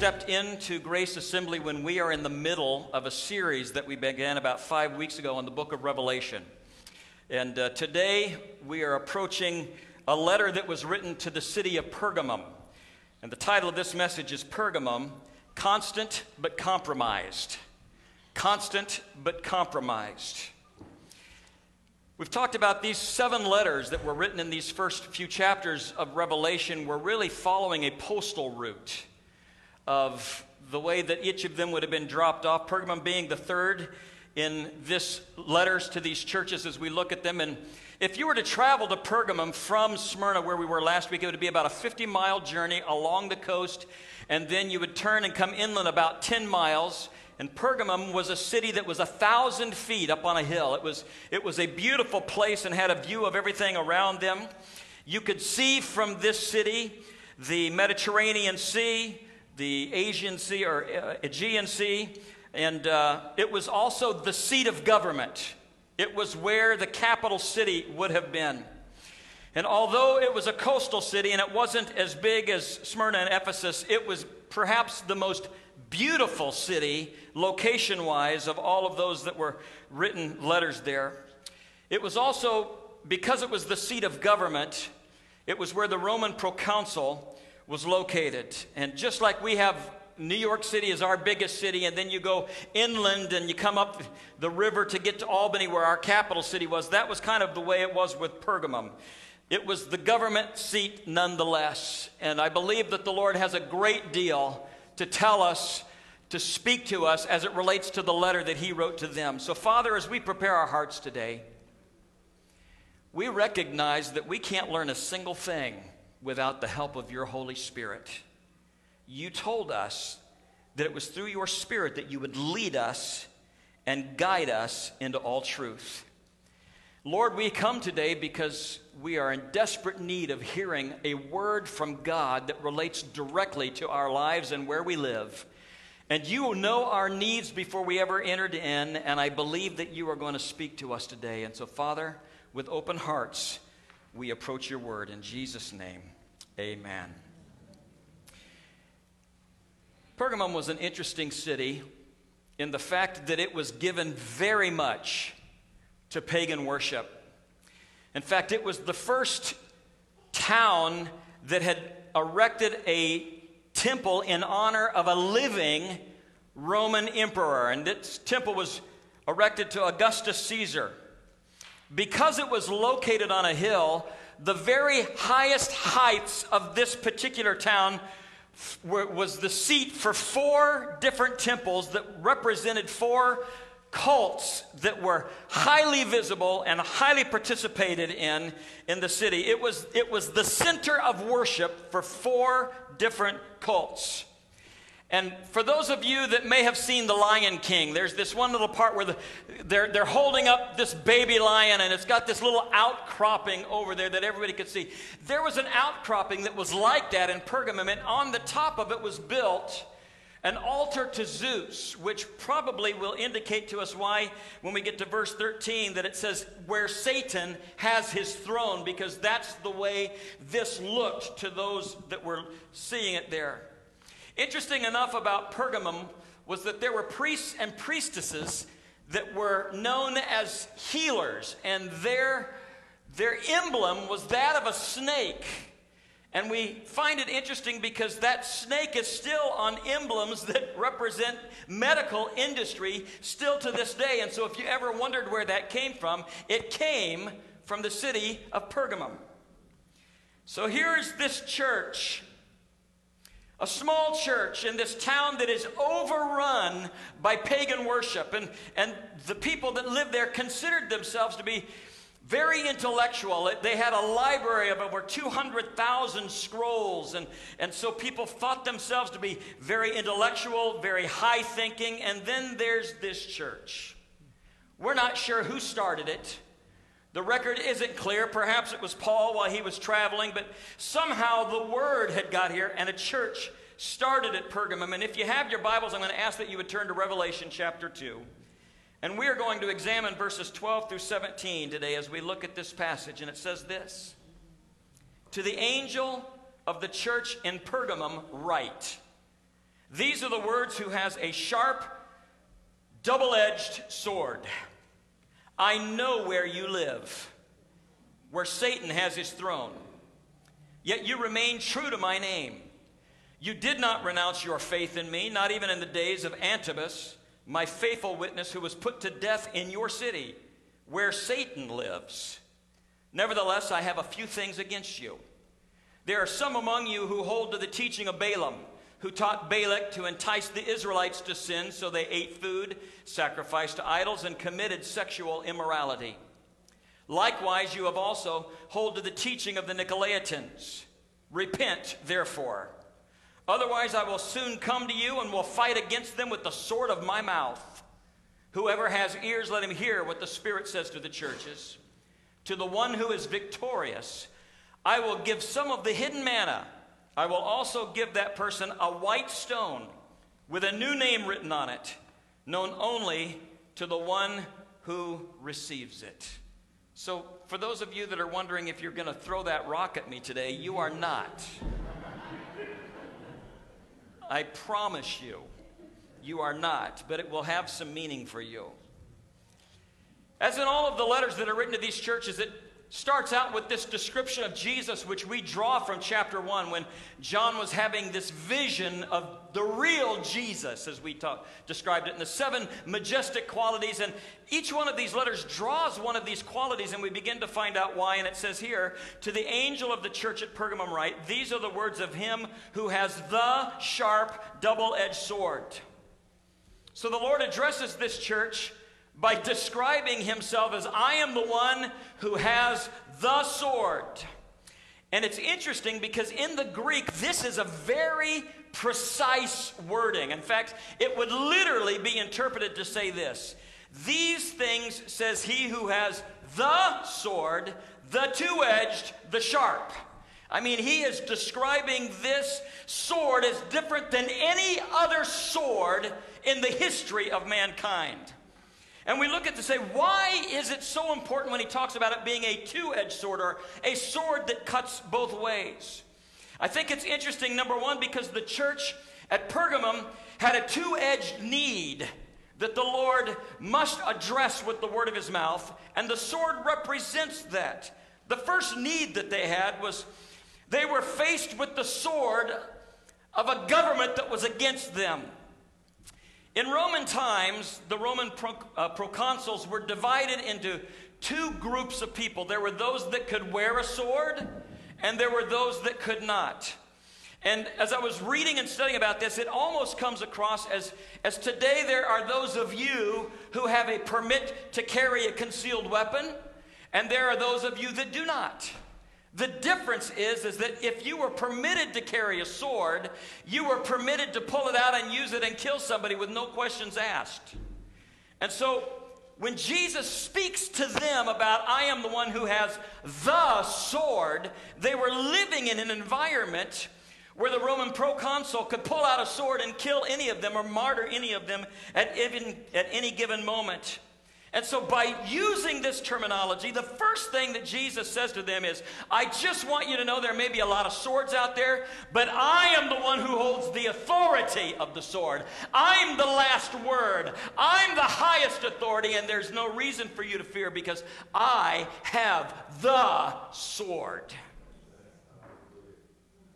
stepped into Grace Assembly when we are in the middle of a series that we began about five weeks ago on the book of Revelation. And uh, today we are approaching a letter that was written to the city of Pergamum. And the title of this message is Pergamum Constant but Compromised. Constant but Compromised. We've talked about these seven letters that were written in these first few chapters of Revelation were really following a postal route of the way that each of them would have been dropped off, Pergamum being the third in this letters to these churches as we look at them. And if you were to travel to Pergamum from Smyrna, where we were last week, it would be about a 50 mile journey along the coast, and then you would turn and come inland about 10 miles. And Pergamum was a city that was a thousand feet up on a hill. It was, it was a beautiful place and had a view of everything around them. You could see from this city the Mediterranean Sea, the Asian Sea or uh, Aegean Sea, and uh, it was also the seat of government. It was where the capital city would have been. And although it was a coastal city and it wasn't as big as Smyrna and Ephesus, it was perhaps the most beautiful city, location wise, of all of those that were written letters there. It was also, because it was the seat of government, it was where the Roman proconsul was located. And just like we have New York City is our biggest city, and then you go inland and you come up the river to get to Albany, where our capital city was. That was kind of the way it was with Pergamum. It was the government seat nonetheless. And I believe that the Lord has a great deal to tell us, to speak to us as it relates to the letter that He wrote to them. So, Father, as we prepare our hearts today, we recognize that we can't learn a single thing without the help of your Holy Spirit. You told us that it was through your Spirit that you would lead us and guide us into all truth. Lord, we come today because we are in desperate need of hearing a word from God that relates directly to our lives and where we live. And you know our needs before we ever entered in, and I believe that you are going to speak to us today. And so, Father, with open hearts, we approach your word. In Jesus' name, amen. Pergamum was an interesting city in the fact that it was given very much to pagan worship. In fact, it was the first town that had erected a temple in honor of a living Roman emperor. And this temple was erected to Augustus Caesar. Because it was located on a hill, the very highest heights of this particular town was the seat for four different temples that represented four cults that were highly visible and highly participated in in the city. It was, it was the center of worship for four different cults. And for those of you that may have seen The Lion King, there's this one little part where the, they're, they're holding up this baby lion and it's got this little outcropping over there that everybody could see. There was an outcropping that was like that in Pergamum, and on the top of it was built an altar to Zeus, which probably will indicate to us why, when we get to verse 13, that it says where Satan has his throne, because that's the way this looked to those that were seeing it there. Interesting enough about Pergamum was that there were priests and priestesses that were known as healers, and their, their emblem was that of a snake. And we find it interesting because that snake is still on emblems that represent medical industry still to this day. And so, if you ever wondered where that came from, it came from the city of Pergamum. So, here's this church a small church in this town that is overrun by pagan worship. And, and the people that lived there considered themselves to be very intellectual. They had a library of over 200,000 scrolls. And, and so people thought themselves to be very intellectual, very high thinking. And then there's this church. We're not sure who started it. The record isn't clear. Perhaps it was Paul while he was traveling, but somehow the word had got here and a church started at Pergamum. And if you have your Bibles, I'm going to ask that you would turn to Revelation chapter 2. And we are going to examine verses 12 through 17 today as we look at this passage. And it says this To the angel of the church in Pergamum, write These are the words who has a sharp, double edged sword. I know where you live, where Satan has his throne. Yet you remain true to my name. You did not renounce your faith in me, not even in the days of Antipas, my faithful witness, who was put to death in your city, where Satan lives. Nevertheless, I have a few things against you. There are some among you who hold to the teaching of Balaam, who taught Balak to entice the Israelites to sin, so they ate food, sacrificed to idols, and committed sexual immorality. Likewise, you have also hold to the teaching of the Nicolaitans. Repent, therefore. Otherwise, I will soon come to you and will fight against them with the sword of my mouth. Whoever has ears, let him hear what the Spirit says to the churches. To the one who is victorious, I will give some of the hidden manna. I will also give that person a white stone with a new name written on it, known only to the one who receives it. So, for those of you that are wondering if you're going to throw that rock at me today, you are not. I promise you, you are not, but it will have some meaning for you. As in all of the letters that are written to these churches, it starts out with this description of Jesus, which we draw from chapter 1 when John was having this vision of the real Jesus, as we talk, described it, in the seven majestic qualities. And each one of these letters draws one of these qualities, and we begin to find out why. And it says here, To the angel of the church at Pergamum, write, These are the words of him who has the sharp, double edged sword. So the Lord addresses this church by describing himself as I am the one who has the sword. And it's interesting because in the Greek, this is a very precise wording. In fact, it would literally be interpreted to say this These things says he who has the sword, the two edged, the sharp. I mean, he is describing this sword as different than any other sword in the history of mankind. And we look at to say, why is it so important when he talks about it being a two edged sword or a sword that cuts both ways? I think it's interesting, number one, because the church at Pergamum had a two edged need that the Lord must address with the word of his mouth, and the sword represents that. The first need that they had was they were faced with the sword of a government that was against them. In Roman times, the Roman pro, uh, proconsuls were divided into two groups of people. There were those that could wear a sword, and there were those that could not. And as I was reading and studying about this, it almost comes across as, as today there are those of you who have a permit to carry a concealed weapon, and there are those of you that do not. The difference is, is that if you were permitted to carry a sword, you were permitted to pull it out and use it and kill somebody with no questions asked. And so when Jesus speaks to them about, I am the one who has the sword, they were living in an environment where the Roman proconsul could pull out a sword and kill any of them or martyr any of them at, even, at any given moment. And so, by using this terminology, the first thing that Jesus says to them is, I just want you to know there may be a lot of swords out there, but I am the one who holds the authority of the sword. I'm the last word. I'm the highest authority, and there's no reason for you to fear because I have the sword.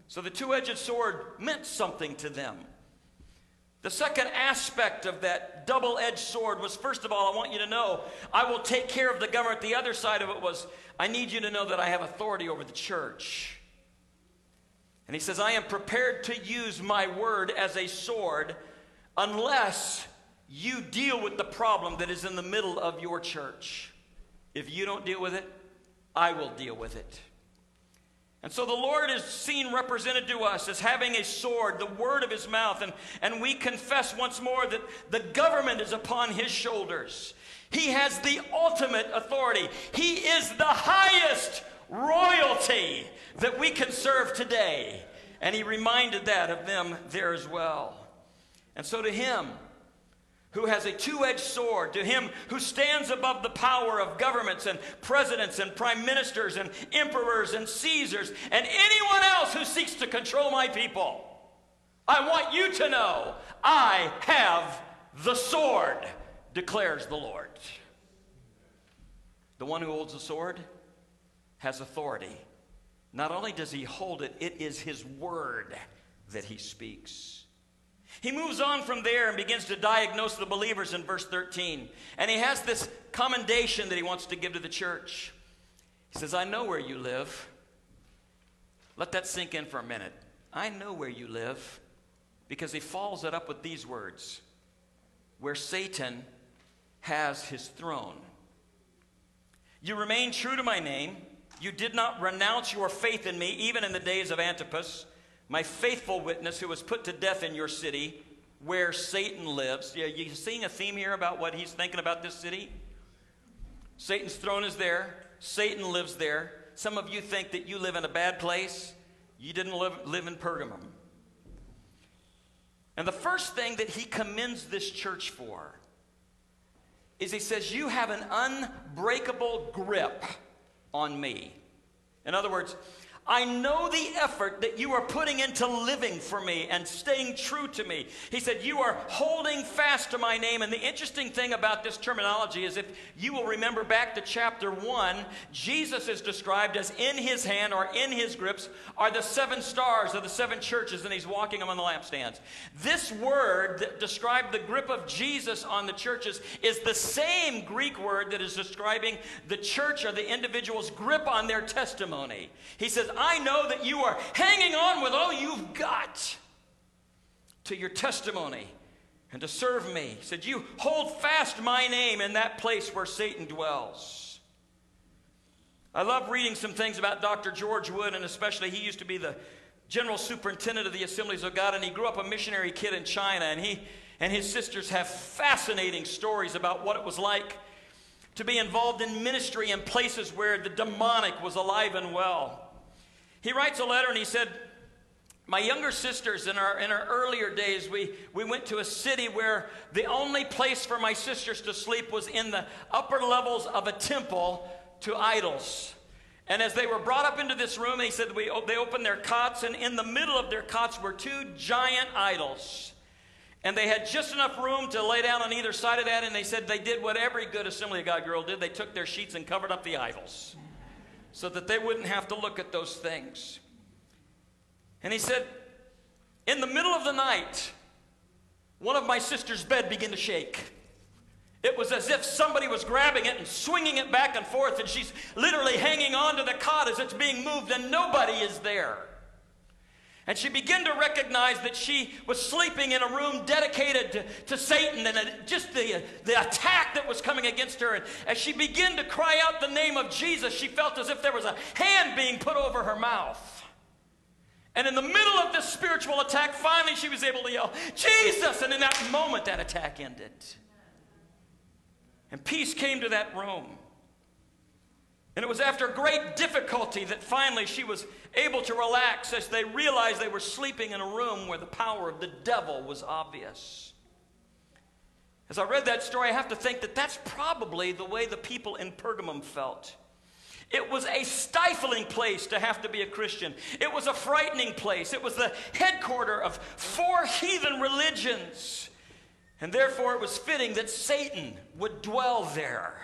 So, the two edged sword meant something to them. The second aspect of that double edged sword was first of all, I want you to know I will take care of the government. The other side of it was I need you to know that I have authority over the church. And he says, I am prepared to use my word as a sword unless you deal with the problem that is in the middle of your church. If you don't deal with it, I will deal with it. And so the Lord is seen represented to us as having a sword, the word of his mouth. And, and we confess once more that the government is upon his shoulders. He has the ultimate authority. He is the highest royalty that we can serve today. And he reminded that of them there as well. And so to him, who has a two edged sword, to him who stands above the power of governments and presidents and prime ministers and emperors and Caesars and anyone else who seeks to control my people. I want you to know I have the sword, declares the Lord. The one who holds the sword has authority. Not only does he hold it, it is his word that he speaks. He moves on from there and begins to diagnose the believers in verse 13. And he has this commendation that he wants to give to the church. He says, I know where you live. Let that sink in for a minute. I know where you live because he follows it up with these words where Satan has his throne. You remain true to my name. You did not renounce your faith in me, even in the days of Antipas, my faithful witness who was put to death in your city where Satan lives. Yeah, you seeing a theme here about what he's thinking about this city? Satan's throne is there. Satan lives there. Some of you think that you live in a bad place. You didn't live, live in Pergamum. And the first thing that he commends this church for is he says, You have an unbreakable grip on me. In other words, I know the effort that you are putting into living for me and staying true to me. He said, You are holding fast to my name. And the interesting thing about this terminology is if you will remember back to chapter 1, Jesus is described as in his hand or in his grips are the seven stars of the seven churches, and he's walking among the lampstands. This word that described the grip of Jesus on the churches is the same Greek word that is describing the church or the individual's grip on their testimony. He says, I know that you are hanging on with all you've got to your testimony and to serve me. He said, You hold fast my name in that place where Satan dwells. I love reading some things about Dr. George Wood, and especially he used to be the general superintendent of the Assemblies of God, and he grew up a missionary kid in China, and he and his sisters have fascinating stories about what it was like to be involved in ministry in places where the demonic was alive and well. He writes a letter and he said, my younger sisters in our, in our earlier days, we, we went to a city where the only place for my sisters to sleep was in the upper levels of a temple to idols. And as they were brought up into this room, he said we, they opened their cots, and in the middle of their cots were two giant idols. And they had just enough room to lay down on either side of that, and they said they did what every good Assembly of God girl did. They took their sheets and covered up the idols so that they wouldn't have to look at those things. And he said, In the middle of the night, one of my sister's bed began to shake. It was as if somebody was grabbing it and swinging it back and forth, and she's literally hanging on to the cot as it's being moved, and nobody is there. And she began to recognize that she was sleeping in a room dedicated to, to Satan and just the, the attack that was coming against her. And as she began to cry out the name of Jesus, she felt as if there was a hand being put over her mouth. And in the middle of this spiritual attack, finally she was able to yell, Jesus! And in that moment, that attack ended. And peace came to that room. And it was after great difficulty that finally she was able to relax as they realized they were sleeping in a room where the power of the devil was obvious. As I read that story, I have to think that that's probably the way the people in Pergamum felt. It was a stifling place to have to be a Christian. It was a frightening place. It was the headquarters of four heathen religions. And therefore, it was fitting that Satan would dwell there.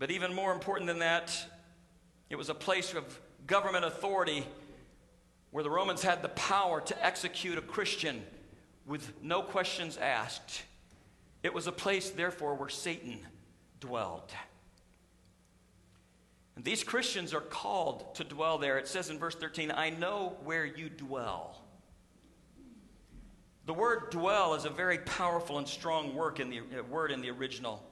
But even more important than that, it was a place of government authority where the Romans had the power to execute a Christian with no questions asked. It was a place, therefore, where Satan dwelled. And these Christians are called to dwell there. It says in verse 13, I know where you dwell. The word dwell is a very powerful and strong in the, uh, word in the original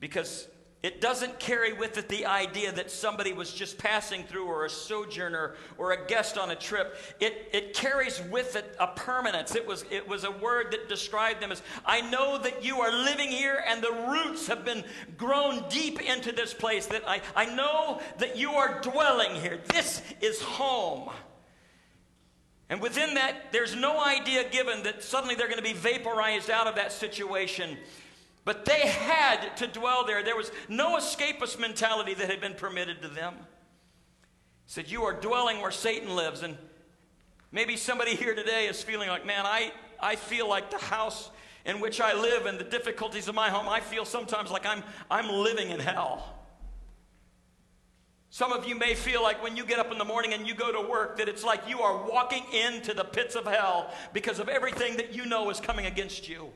because it doesn't carry with it the idea that somebody was just passing through or a sojourner or a guest on a trip. It, it carries with it a permanence. It was, it was a word that described them as I know that you are living here and the roots have been grown deep into this place. That I, I know that you are dwelling here. This is home. And within that, there's no idea given that suddenly they're going to be vaporized out of that situation. But they had to dwell there. There was no escapist mentality that had been permitted to them. He said, You are dwelling where Satan lives. And Maybe somebody here today is feeling like, man, I, I feel like the house in which I live and the difficulties of my home, I feel sometimes like I'm, I'm living in hell. Some of you may feel like when you get up in the morning and you go to work that it's like you are walking into the pits of hell because of everything that you know is coming against you.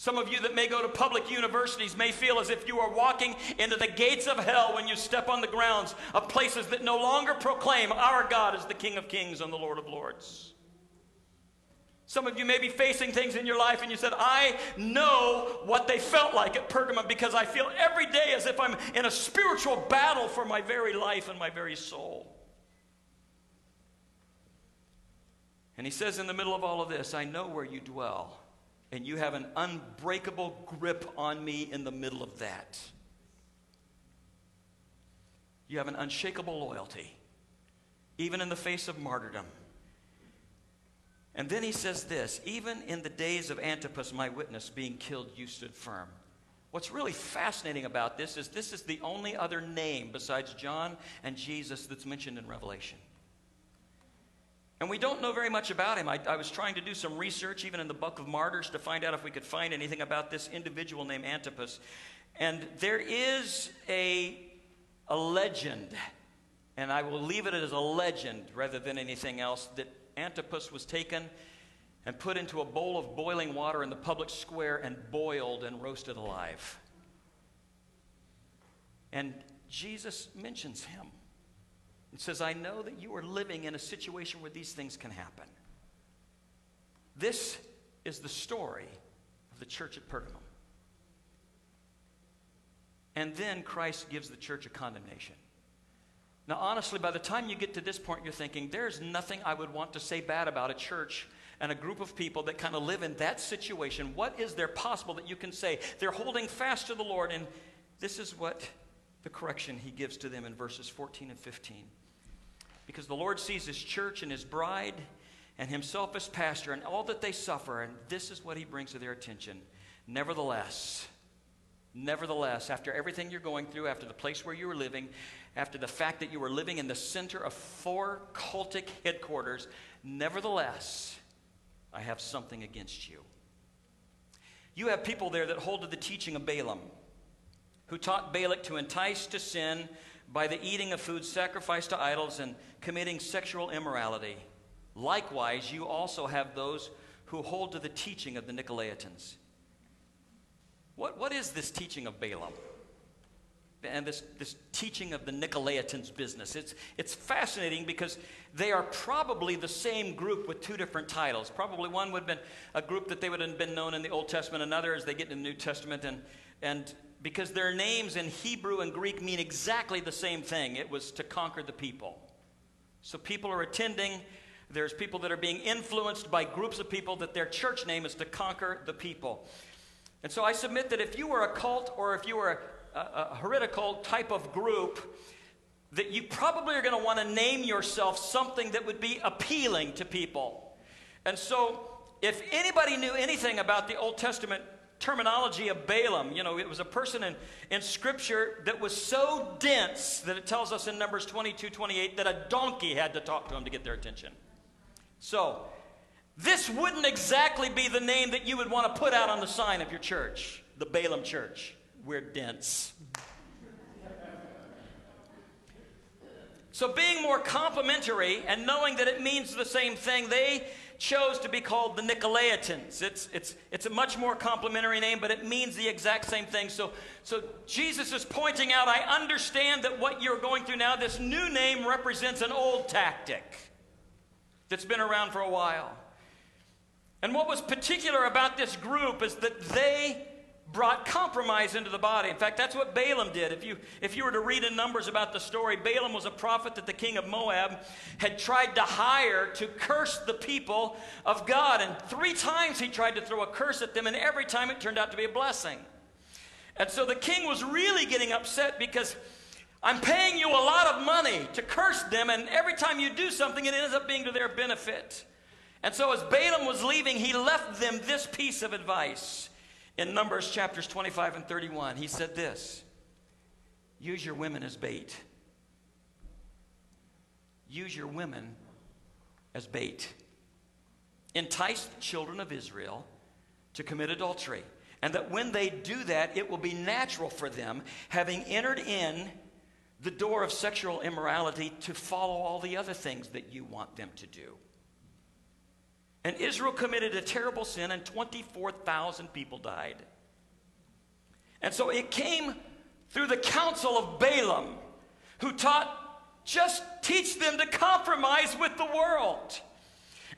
Some of you that may go to public universities may feel as if you are walking into the gates of hell when you step on the grounds of places that no longer proclaim our God is the King of Kings and the Lord of Lords. Some of you may be facing things in your life and you said, I know what they felt like at Pergamum because I feel every day as if I'm in a spiritual battle for my very life and my very soul. And he says in the middle of all of this, I know where you dwell and you have an unbreakable grip on me in the middle of that. You have an unshakable loyalty, even in the face of martyrdom. And then he says this even in the days of Antipas, my witness, being killed, you stood firm. What's really fascinating about this is this is the only other name besides John and Jesus that's mentioned in Revelation. And we don't know very much about him. I, I, was trying to do some research, even in the Book of Martyrs, to find out if we could find anything about this individual named Antipas. And there is a, a legend, and I will leave it as a legend rather than anything else, that Antipas was taken and put into a bowl of boiling water in the public square and boiled and roasted alive. And Jesus mentions him. It says, I know that you are living in a situation where these things can happen. This is the story of the church at Pergamum. And then Christ gives the church a condemnation. Now, honestly, by the time you get to this point, you're thinking, there's nothing I would want to say bad about a church and a group of people that kind of live in that situation. What is there possible that you can say? They're holding fast to the Lord, and this is what the correction he gives to them in verses 14 and 15 because the Lord sees his church and his bride and himself as pastor and all that they suffer, and this is what he brings to their attention. Nevertheless, nevertheless, after everything you're going through, after the place where you were living, after the fact that you were living in the center of four cultic headquarters, nevertheless, I have something against you. You have people there that hold to the teaching of Balaam, who taught Balak to entice to sin by the eating of food sacrificed to idols and committing sexual immorality. Likewise, you also have those who hold to the teaching of the Nicolaitans. What, what is this teaching of Balaam? And this, this teaching of the Nicolaitans business. It's, it's fascinating because they are probably the same group with two different titles. Probably one would have been a group that they would have been known in the Old Testament, another as they get in the New Testament. And, and because their names in Hebrew and Greek mean exactly the same thing it was to conquer the people. So people are attending. There's people that are being influenced by groups of people that their church name is to conquer the people. And so I submit that if you were a cult or if you were a, a, a heretical type of group, that you probably are going to want to name yourself something that would be appealing to people. And so if anybody knew anything about the Old Testament terminology of Balaam. You know, it was a person in, in Scripture that was so dense that it tells us in Numbers 22 28 that a donkey had to talk to him to get their attention. So, this wouldn't exactly be the name that you would want to put out on the sign of your church, the Balaam Church. We're dense. So, being more complimentary and knowing that it means the same thing, they chose to be called the Nicolaitans. It's, it's, it's a much more complimentary name, but it means the exact same thing. So, so Jesus is pointing out I understand that what you're going through now, this new name represents an old tactic that's been around for a while. And what was particular about this group is that they brought compromise into the body. In fact, that's what Balaam did. If you, if you were to read in Numbers about the story, Balaam was a prophet that the king of Moab had tried to hire to curse the people of God. And three times he tried to throw a curse at them, and every time it turned out to be a blessing. And so the king was really getting upset because I'm paying you a lot of money to curse them, and every time you do something, it ends up being to their benefit. And so as Balaam was leaving, he left them this piece of advice in Numbers chapters 25 and 31, he said this Use your women as bait. Use your women as bait, Entice the children of Israel to commit adultery. And that when they do that, it will be natural for them, having entered in the door of sexual immorality, to follow all the other things that you want them to do. And Israel committed a terrible sin, and 24,000 people died. And so it came through the counsel of Balaam, who taught just teach them to compromise with the world.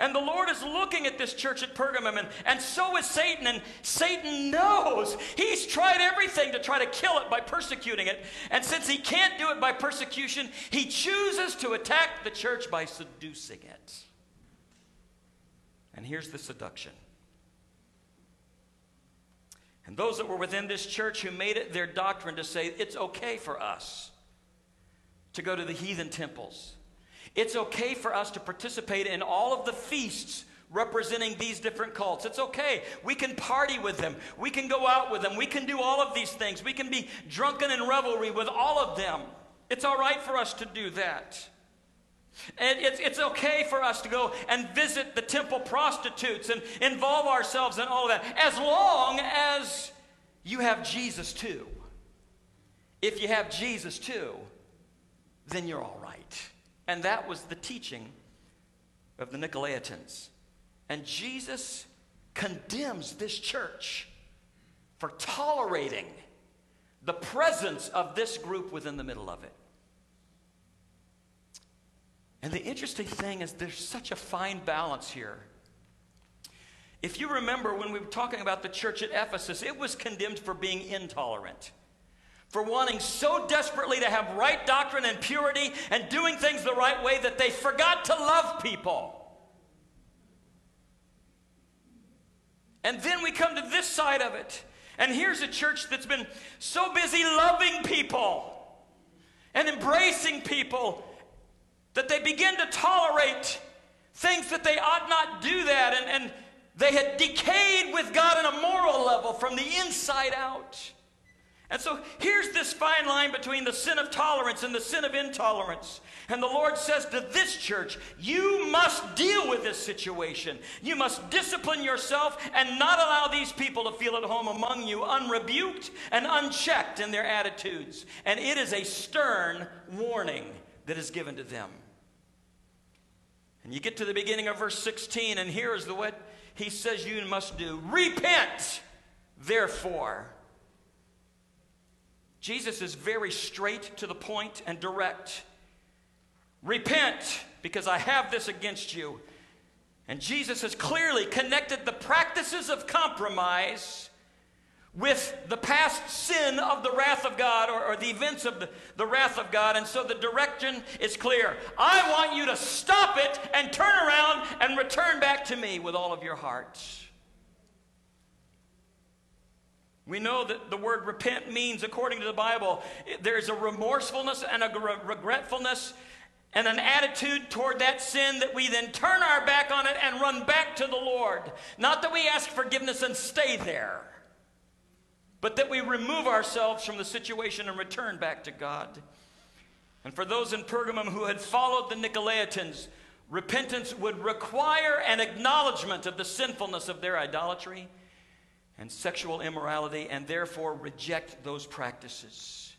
And the Lord is looking at this church at Pergamum, and, and so is Satan. And Satan knows he's tried everything to try to kill it by persecuting it. And since he can't do it by persecution, he chooses to attack the church by seducing it. And here's the seduction. And those that were within this church who made it their doctrine to say it's okay for us to go to the heathen temples. It's okay for us to participate in all of the feasts representing these different cults. It's okay. We can party with them. We can go out with them. We can do all of these things. We can be drunken in revelry with all of them. It's all right for us to do that. And it's, it's okay for us to go and visit the temple prostitutes and involve ourselves in all of that, as long as you have Jesus too. If you have Jesus too, then you're all right. And that was the teaching of the Nicolaitans. And Jesus condemns this church for tolerating the presence of this group within the middle of it. And the interesting thing is, there's such a fine balance here. If you remember when we were talking about the church at Ephesus, it was condemned for being intolerant for wanting so desperately to have right doctrine and purity and doing things the right way that they forgot to love people. And then we come to this side of it. And here's a church that's been so busy loving people and embracing people that they begin to tolerate things that they ought not do that. And, and they had decayed with God on a moral level from the inside out. And so here's this fine line between the sin of tolerance and the sin of intolerance. And the Lord says to this church, you must deal with this situation. You must discipline yourself and not allow these people to feel at home among you, unrebuked and unchecked in their attitudes. And it is a stern warning that is given to them. And you get to the beginning of verse 16, and here is the what he says you must do Repent, therefore Jesus is very straight to the point and direct. Repent, because I have this against you. And Jesus has clearly connected the practices of compromise with the past sin of the wrath of God or, or the events of the, the wrath of God. And so the direction is clear. I want you to stop it and turn around and return back to me with all of your hearts. We know that the word repent means, according to the Bible, there's a remorsefulness and a regretfulness and an attitude toward that sin that we then turn our back on it and run back to the Lord. Not that we ask forgiveness and stay there, but that we remove ourselves from the situation and return back to God. And for those in Pergamum who had followed the Nicolaitans, repentance would require an acknowledgement of the sinfulness of their idolatry and sexual immorality and therefore reject those practices.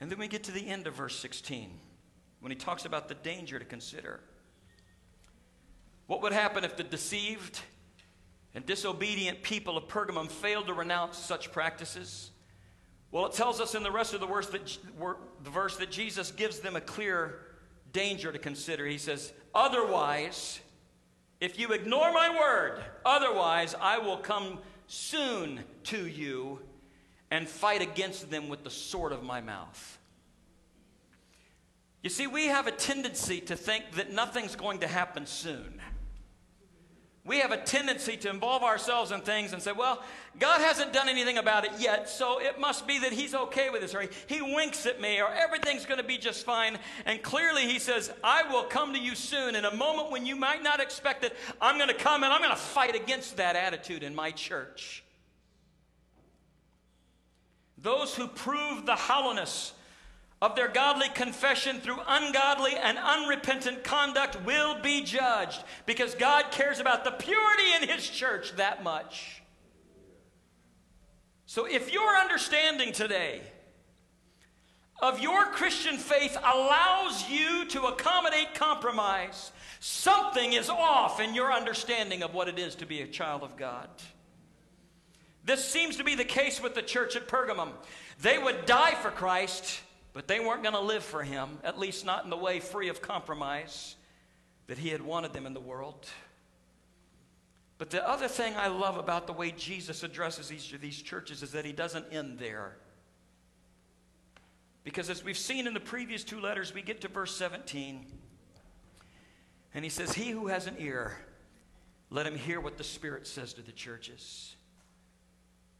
And then we get to the end of verse 16 when he talks about the danger to consider. What would happen if the deceived and disobedient people of Pergamum failed to renounce such practices? Well, it tells us in the rest of the verse that, the verse that Jesus gives them a clear danger to consider. He says, Otherwise, if you ignore my word, otherwise I will come soon to you and fight against them with the sword of my mouth. You see, we have a tendency to think that nothing's going to happen soon we have a tendency to involve ourselves in things and say, well, God hasn't done anything about it yet, so it must be that He's okay with this, or He, winks at me, or everything's going to be just fine. And clearly He says, I will come to you soon. In a moment when you might not expect it, I'm going to come and I'm going to fight against that attitude in my church. Those who prove the hollowness of their godly confession through ungodly and unrepentant conduct will be judged because God cares about the purity in His church that much. So if your understanding today of your Christian faith allows you to accommodate compromise, something is off in your understanding of what it is to be a child of God. This seems to be the case with the church at Pergamum. They would die for Christ, but they weren't going to live for him, at least not in the way free of compromise that he had wanted them in the world. But the other thing I love about the way Jesus addresses each of these churches is that he doesn't end there. Because as we've seen in the previous two letters, we get to verse 17. And he says, He who has an ear, let him hear what the Spirit says to the churches.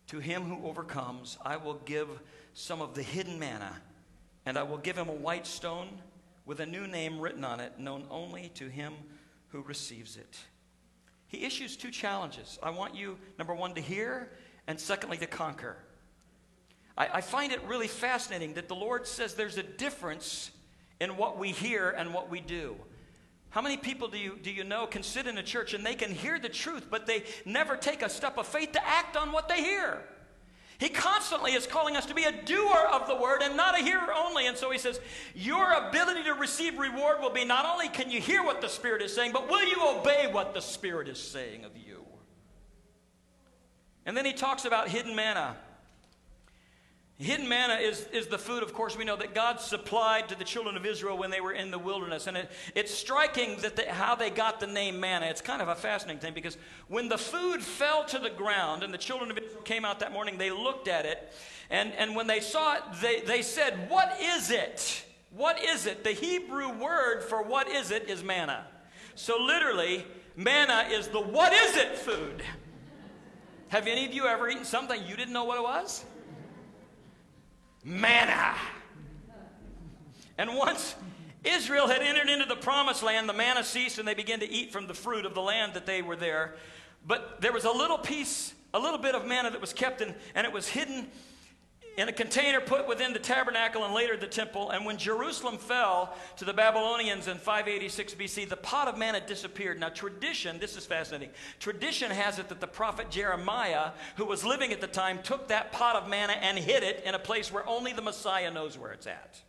To him who overcomes, I will give some of the hidden manna, and I will give him a white stone with a new name written on it, known only to him who receives it. He issues two challenges. I want you, number one, to hear, and secondly, to conquer. I, I find it really fascinating that the Lord says there's a difference in what we hear and what we do. How many people do you, do you know can sit in a church and they can hear the truth, but they never take a step of faith to act on what they hear? He constantly is calling us to be a doer of the word and not a hearer only. And so he says, Your ability to receive reward will be not only can you hear what the Spirit is saying, but will you obey what the Spirit is saying of you? And then he talks about hidden manna. Hidden manna is, is the food, of course, we know that God supplied to the children of Israel when they were in the wilderness. And it, it's striking that how they got the name manna. It's kind of a fascinating thing because when the food fell to the ground and the children of Israel came out that morning, they looked at it. And, and when they saw it, they, they said, What is it? What is it? The Hebrew word for what is it is manna. So literally, manna is the what is it food. Have any of you ever eaten something you didn't know what it was? Manna. And once Israel had entered into the promised land, the manna ceased and they began to eat from the fruit of the land that they were there. But there was a little piece, a little bit of manna that was kept in, and it was hidden in a container put within the tabernacle and later the temple. And when Jerusalem fell to the Babylonians in 586 BC, the pot of manna disappeared. Now, tradition, this is fascinating. Tradition has it that the prophet Jeremiah, who was living at the time, took that pot of manna and hid it in a place where only the Messiah knows where it's at.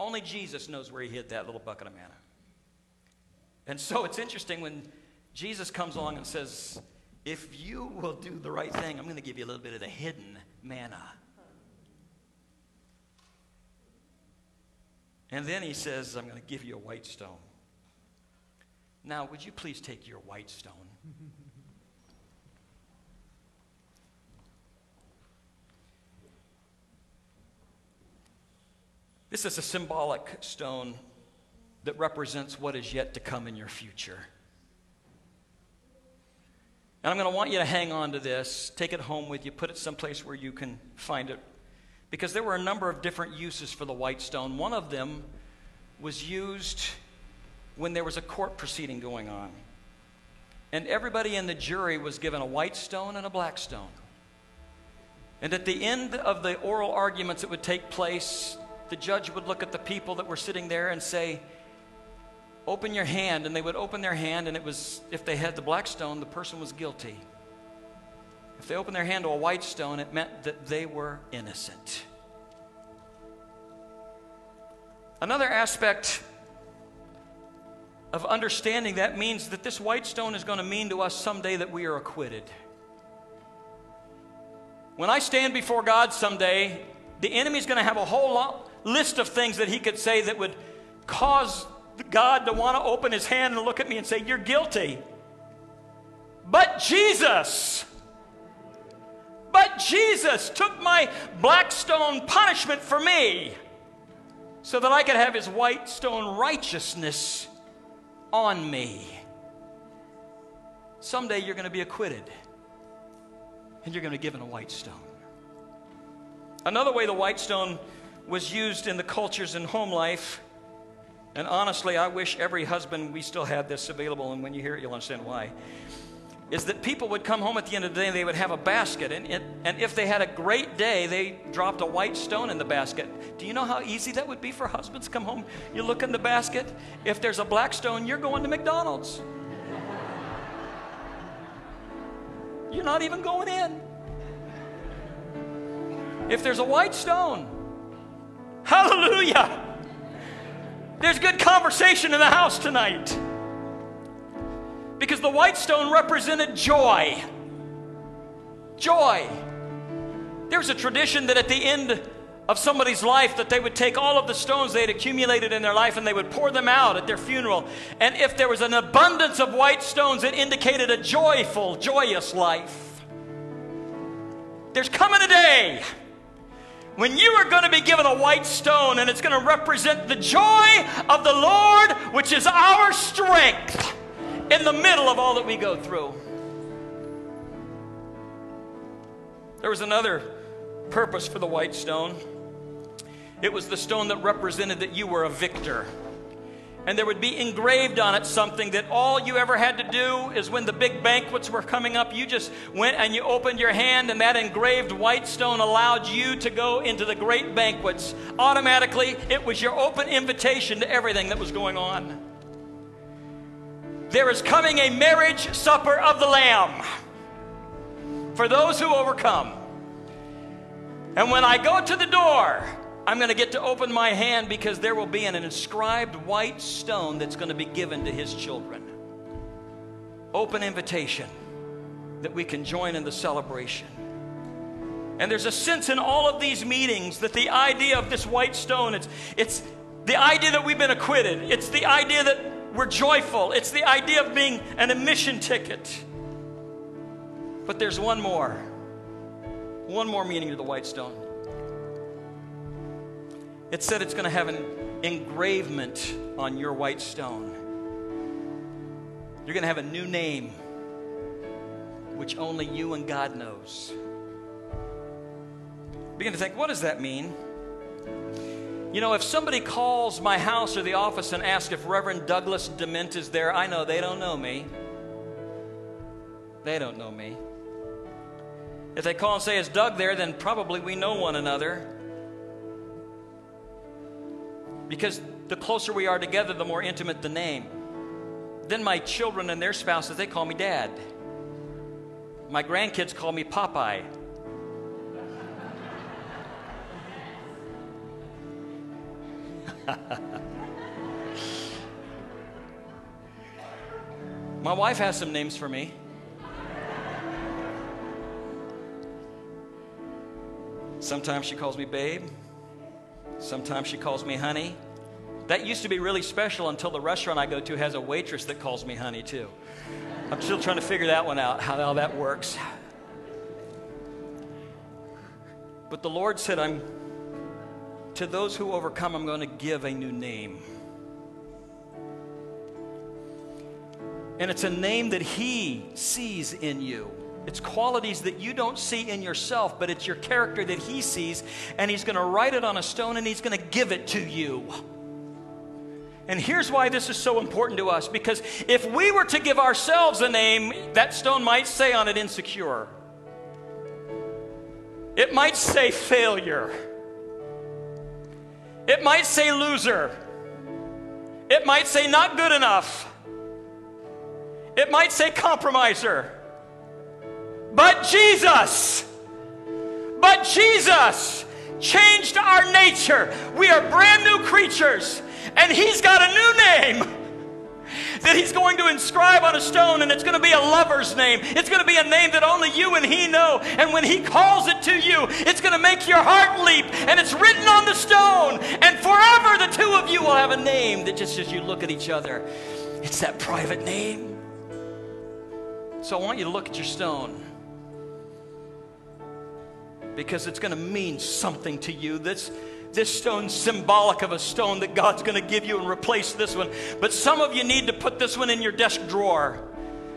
Only Jesus knows where he hid that little bucket of manna. And so it's interesting when Jesus comes along and says, If you will do the right thing, I'm going to give you a little bit of the hidden manna. And then he says, I'm going to give you a white stone. Now, would you please take your white stone? this is a symbolic stone that represents what is yet to come in your future. And I'm going to want you to hang on to this, take it home with you, put it someplace where you can find it because there were a number of different uses for the white stone. One of them was used when there was a court proceeding going on. And everybody in the jury was given a white stone and a black stone. And at the end of the oral arguments that would take place, the judge would look at the people that were sitting there and say, Open your hand. And they would open their hand, and it was, if they had the black stone, the person was guilty. If they opened their hand to a white stone, it meant that they were innocent. Another aspect of understanding that means that this white stone is going to mean to us someday that we are acquitted. When I stand before God someday, the enemy's going to have a whole lot, list of things that he could say that would cause God to want to open his hand and look at me and say, You're guilty. But Jesus but Jesus took my black stone punishment for me so that I could have his white stone righteousness on me. Someday you're going to be acquitted and you're going to be given a white stone. Another way the white stone was used in the cultures in home life, and honestly, I wish every husband we still had this available, and when you hear it, you'll understand why is that people would come home at the end of the day and they would have a basket. And, it, and if they had a great day, they dropped a white stone in the basket. Do you know how easy that would be for husbands? Come home, you look in the basket. If there's a black stone, you're going to McDonald's. You're not even going in. If there's a white stone, hallelujah. There's good conversation in the house tonight. Because the white stone represented joy. Joy. There's a tradition that at the end of somebody's life that they would take all of the stones they had accumulated in their life and they would pour them out at their funeral. And if there was an abundance of white stones, it indicated a joyful, joyous life. There's coming a day when you are going to be given a white stone and it's going to represent the joy of the Lord, which is our strength in the middle of all that we go through. There was another purpose for the white stone. It was the stone that represented that you were a victor. And there would be engraved on it something that all you ever had to do is when the big banquets were coming up, you just went and you opened your hand, and that engraved white stone allowed you to go into the great banquets. Automatically, it was your open invitation to everything that was going on. There is coming a marriage supper of the Lamb for those who overcome. And when I go to the door, I'm going to get to open my hand because there will be an inscribed white stone that's going to be given to his children. Open invitation that we can join in the celebration. And there's a sense in all of these meetings that the idea of this white stone, it's, it's the idea that we've been acquitted. It's the idea that we're joyful. It's the idea of being an admission ticket. But there's one more. One more meaning to the white stone. It said it's going to have an engravement on your white stone. You're going to have a new name, which only you and God knows. Begin to think, what does that mean? You know, if somebody calls my house or the office and asks if Reverend Douglas Dement is there, I know they don't know me. They don't know me. If they call and say, Is Doug there? then probably we know one another. Because the closer we are together, the more intimate the name. Then my children and their spouses, they call me dad. My grandkids call me Popeye. My wife has some names for me. Sometimes she calls me babe. Sometimes she calls me honey. That used to be really special until the restaurant I go to has a waitress that calls me honey, too. I'm still trying to figure that one out, how all that works. But the Lord said, I'm to those who overcome, I'm going to give a new name. And it's a name that He sees in you. It's qualities that you don't see in yourself, but it's your character that He sees, and He's going to write it on a stone and He's going to give it to you. And here's why this is so important to us because if we were to give ourselves a name, that stone might say on it insecure, it might say failure. It might say loser. It might say not good enough. It might say compromiser. But Jesus, but Jesus changed our nature. We are brand new creatures, and He's got a new name that he's going to inscribe on a stone, and it's going to be a lover's name. It's going to be a name that only you and he know. And when he calls it to you, it's going to make your heart leap, and it's written on the stone. And forever, the two of you will have a name that just as you look at each other, it's that private name. So I want you to look at your stone because it's going to mean something to you. That's this stone's symbolic of a stone that God's going to give you and replace this one. But some of you need to put this one in your desk drawer.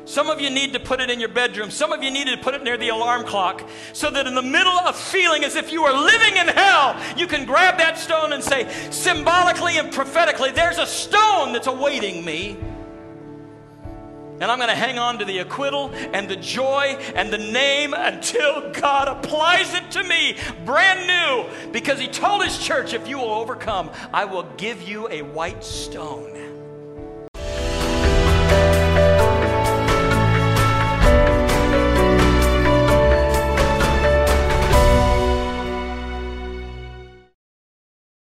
Some of you need to put it in your bedroom. Some of you need to put it near the alarm clock so that in the middle of feeling as if you are living in hell, you can grab that stone and say, symbolically and prophetically, there's a stone that's awaiting me. And I'm going to hang on to the acquittal and the joy and the name until God applies it to me brand new. Because He told His church, if you will overcome, I will give you a white stone.